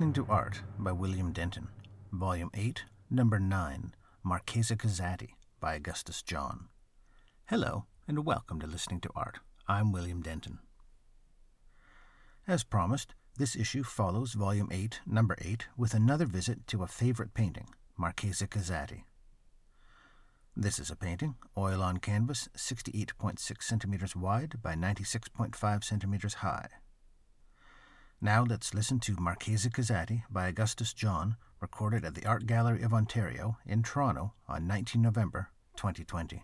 Listening to Art by William Denton, Volume 8, Number 9, Marchesa Casati by Augustus John. Hello, and welcome to Listening to Art. I'm William Denton. As promised, this issue follows Volume 8, Number 8, with another visit to a favorite painting, Marchesa Casati. This is a painting, oil on canvas, 68.6 centimeters wide by 96.5 centimeters high. Now let's listen to Marchesa Casati by Augustus John, recorded at the Art Gallery of Ontario in Toronto on 19 November 2020.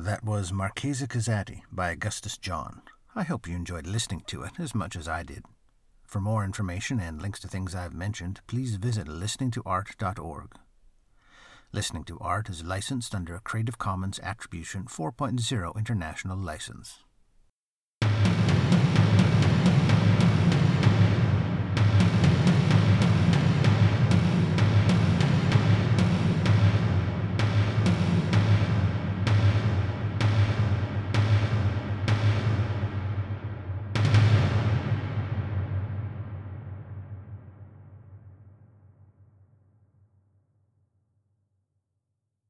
That was Marchesa Casati by Augustus John. I hope you enjoyed listening to it as much as I did. For more information and links to things I've mentioned, please visit listeningtoart.org. Listening to Art is licensed under a Creative Commons Attribution 4.0 International License.